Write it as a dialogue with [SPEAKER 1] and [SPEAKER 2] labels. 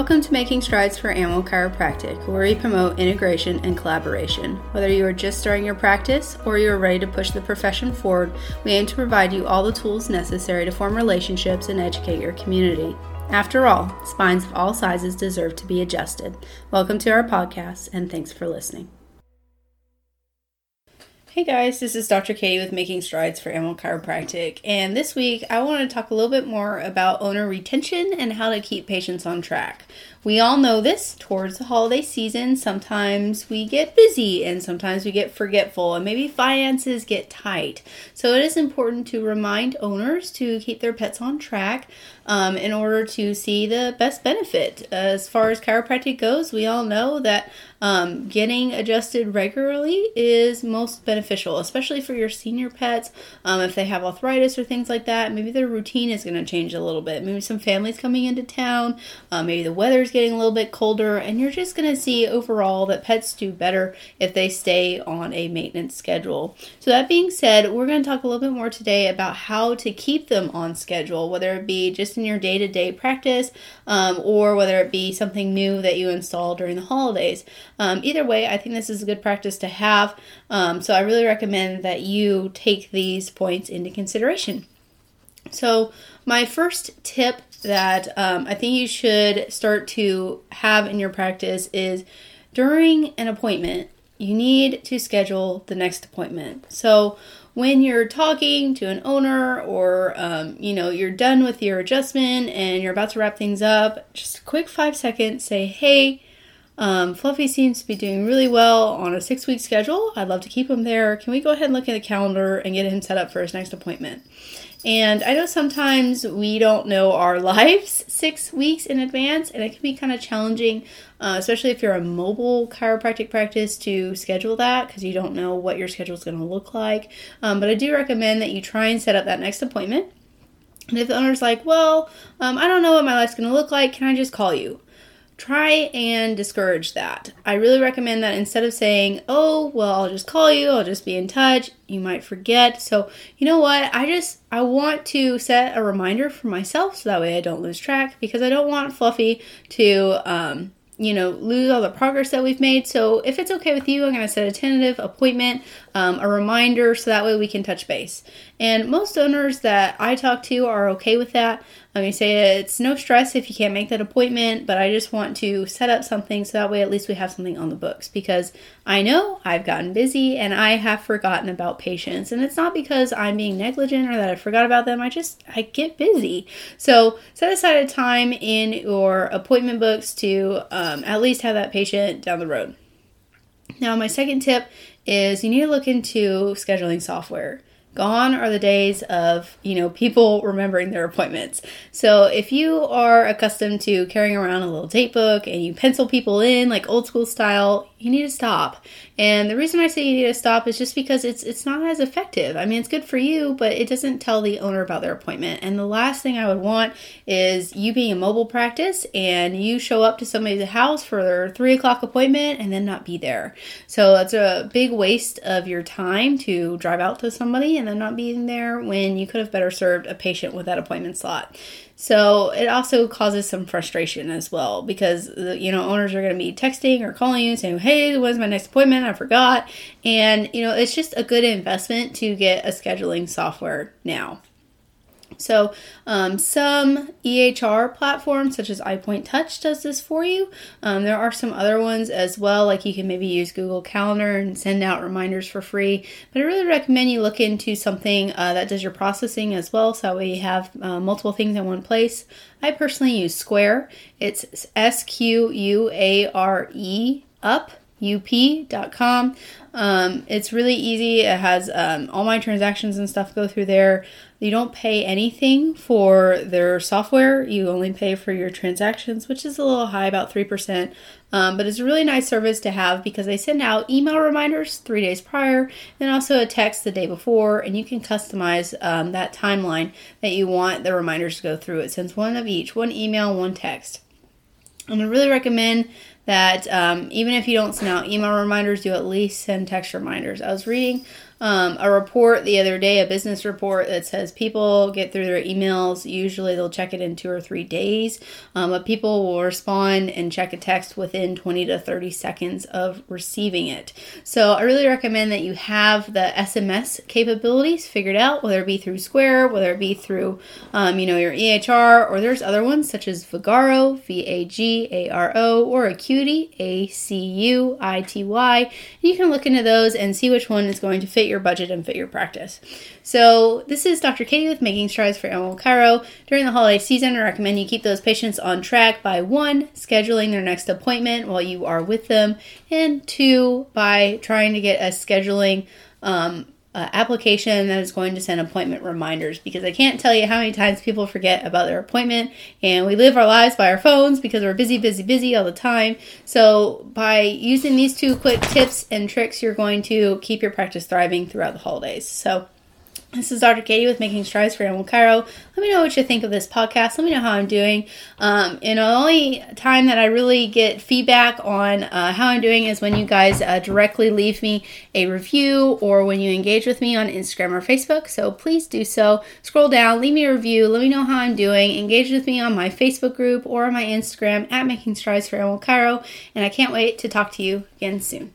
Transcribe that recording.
[SPEAKER 1] Welcome to Making Strides for Animal Chiropractic, where we promote integration and collaboration. Whether you are just starting your practice or you are ready to push the profession forward, we aim to provide you all the tools necessary to form relationships and educate your community. After all, spines of all sizes deserve to be adjusted. Welcome to our podcast, and thanks for listening. Hey guys, this is Dr. Katie with Making Strides for Animal Chiropractic, and this week I want to talk a little bit more about owner retention and how to keep patients on track. We all know this towards the holiday season. Sometimes we get busy and sometimes we get forgetful, and maybe finances get tight. So, it is important to remind owners to keep their pets on track um, in order to see the best benefit. As far as chiropractic goes, we all know that um, getting adjusted regularly is most beneficial, especially for your senior pets. Um, if they have arthritis or things like that, maybe their routine is going to change a little bit. Maybe some families coming into town, uh, maybe the weather's getting a little bit colder, and you're just going to see overall that pets do better if they stay on a maintenance schedule. So, that being said, we're going to talk a little bit more today about how to keep them on schedule, whether it be just in your day to day practice um, or whether it be something new that you install during the holidays. Um, either way, I think this is a good practice to have. Um, so, I really recommend that you take these points into consideration. So, my first tip that um, I think you should start to have in your practice is during an appointment, you need to schedule the next appointment. So when you're talking to an owner or um, you know you're done with your adjustment and you're about to wrap things up, just a quick five seconds, say, "Hey." Um, Fluffy seems to be doing really well on a six week schedule. I'd love to keep him there. Can we go ahead and look at the calendar and get him set up for his next appointment? And I know sometimes we don't know our lives six weeks in advance, and it can be kind of challenging, uh, especially if you're a mobile chiropractic practice, to schedule that because you don't know what your schedule is going to look like. Um, but I do recommend that you try and set up that next appointment. And if the owner's like, well, um, I don't know what my life's going to look like, can I just call you? Try and discourage that. I really recommend that instead of saying, "Oh, well, I'll just call you, I'll just be in touch," you might forget. So, you know what? I just I want to set a reminder for myself so that way I don't lose track because I don't want Fluffy to um you know, lose all the progress that we've made. So, if it's okay with you, I'm going to set a tentative appointment, um, a reminder, so that way we can touch base. And most owners that I talk to are okay with that. Let me say it's no stress if you can't make that appointment, but I just want to set up something so that way at least we have something on the books because I know I've gotten busy and I have forgotten about patients. And it's not because I'm being negligent or that I forgot about them, I just I get busy. So set aside a time in your appointment books to um, at least have that patient down the road. Now, my second tip is you need to look into scheduling software. Gone are the days of, you know, people remembering their appointments. So if you are accustomed to carrying around a little date book and you pencil people in like old school style, you need to stop. And the reason I say you need to stop is just because it's it's not as effective. I mean, it's good for you, but it doesn't tell the owner about their appointment. And the last thing I would want is you being a mobile practice and you show up to somebody's house for their three o'clock appointment and then not be there. So that's a big waste of your time to drive out to somebody and not being there when you could have better served a patient with that appointment slot. So it also causes some frustration as well because you know owners are going to be texting or calling you saying, "Hey, when's my next appointment? I forgot." And you know, it's just a good investment to get a scheduling software now. So, um, some EHR platforms, such as iPoint Touch, does this for you. Um, there are some other ones as well, like you can maybe use Google Calendar and send out reminders for free. But I really recommend you look into something uh, that does your processing as well, so that way you have uh, multiple things in one place. I personally use Square. It's S Q U A R E up up.com. Um, it's really easy. It has um, all my transactions and stuff go through there. You don't pay anything for their software. You only pay for your transactions, which is a little high, about 3%. Um, but it's a really nice service to have because they send out email reminders three days prior and also a text the day before. And you can customize um, that timeline that you want the reminders to go through. It sends one of each one email, one text. I'm to really recommend that um, even if you don't send out email reminders, you at least send text reminders. I was reading um, a report the other day, a business report that says people get through their emails. Usually they'll check it in two or three days, um, but people will respond and check a text within 20 to 30 seconds of receiving it. So I really recommend that you have the SMS capabilities figured out, whether it be through Square, whether it be through, um, you know, your EHR, or there's other ones such as Vagaro, V A G A R O, or Acuity, A C U I T Y. You can look into those and see which one is going to fit your budget and fit your practice. So, this is Dr. Katie with Making Strides for Animal Chiro. During the holiday season, I recommend you keep those patients on track by one, scheduling their next appointment while you are with them, and two, by trying to get a scheduling um, uh, application that is going to send appointment reminders because I can't tell you how many times people forget about their appointment and we live our lives by our phones because we're busy, busy, busy all the time. So, by using these two quick tips and tricks, you're going to keep your practice thriving throughout the holidays. So, this is Dr. Katie with Making Strides for Animal Chiro. Let me know what you think of this podcast. Let me know how I'm doing. Um, and the only time that I really get feedback on uh, how I'm doing is when you guys uh, directly leave me a review or when you engage with me on Instagram or Facebook. So please do so. Scroll down, leave me a review, let me know how I'm doing. Engage with me on my Facebook group or on my Instagram at Making Strides for Animal Chiro. And I can't wait to talk to you again soon.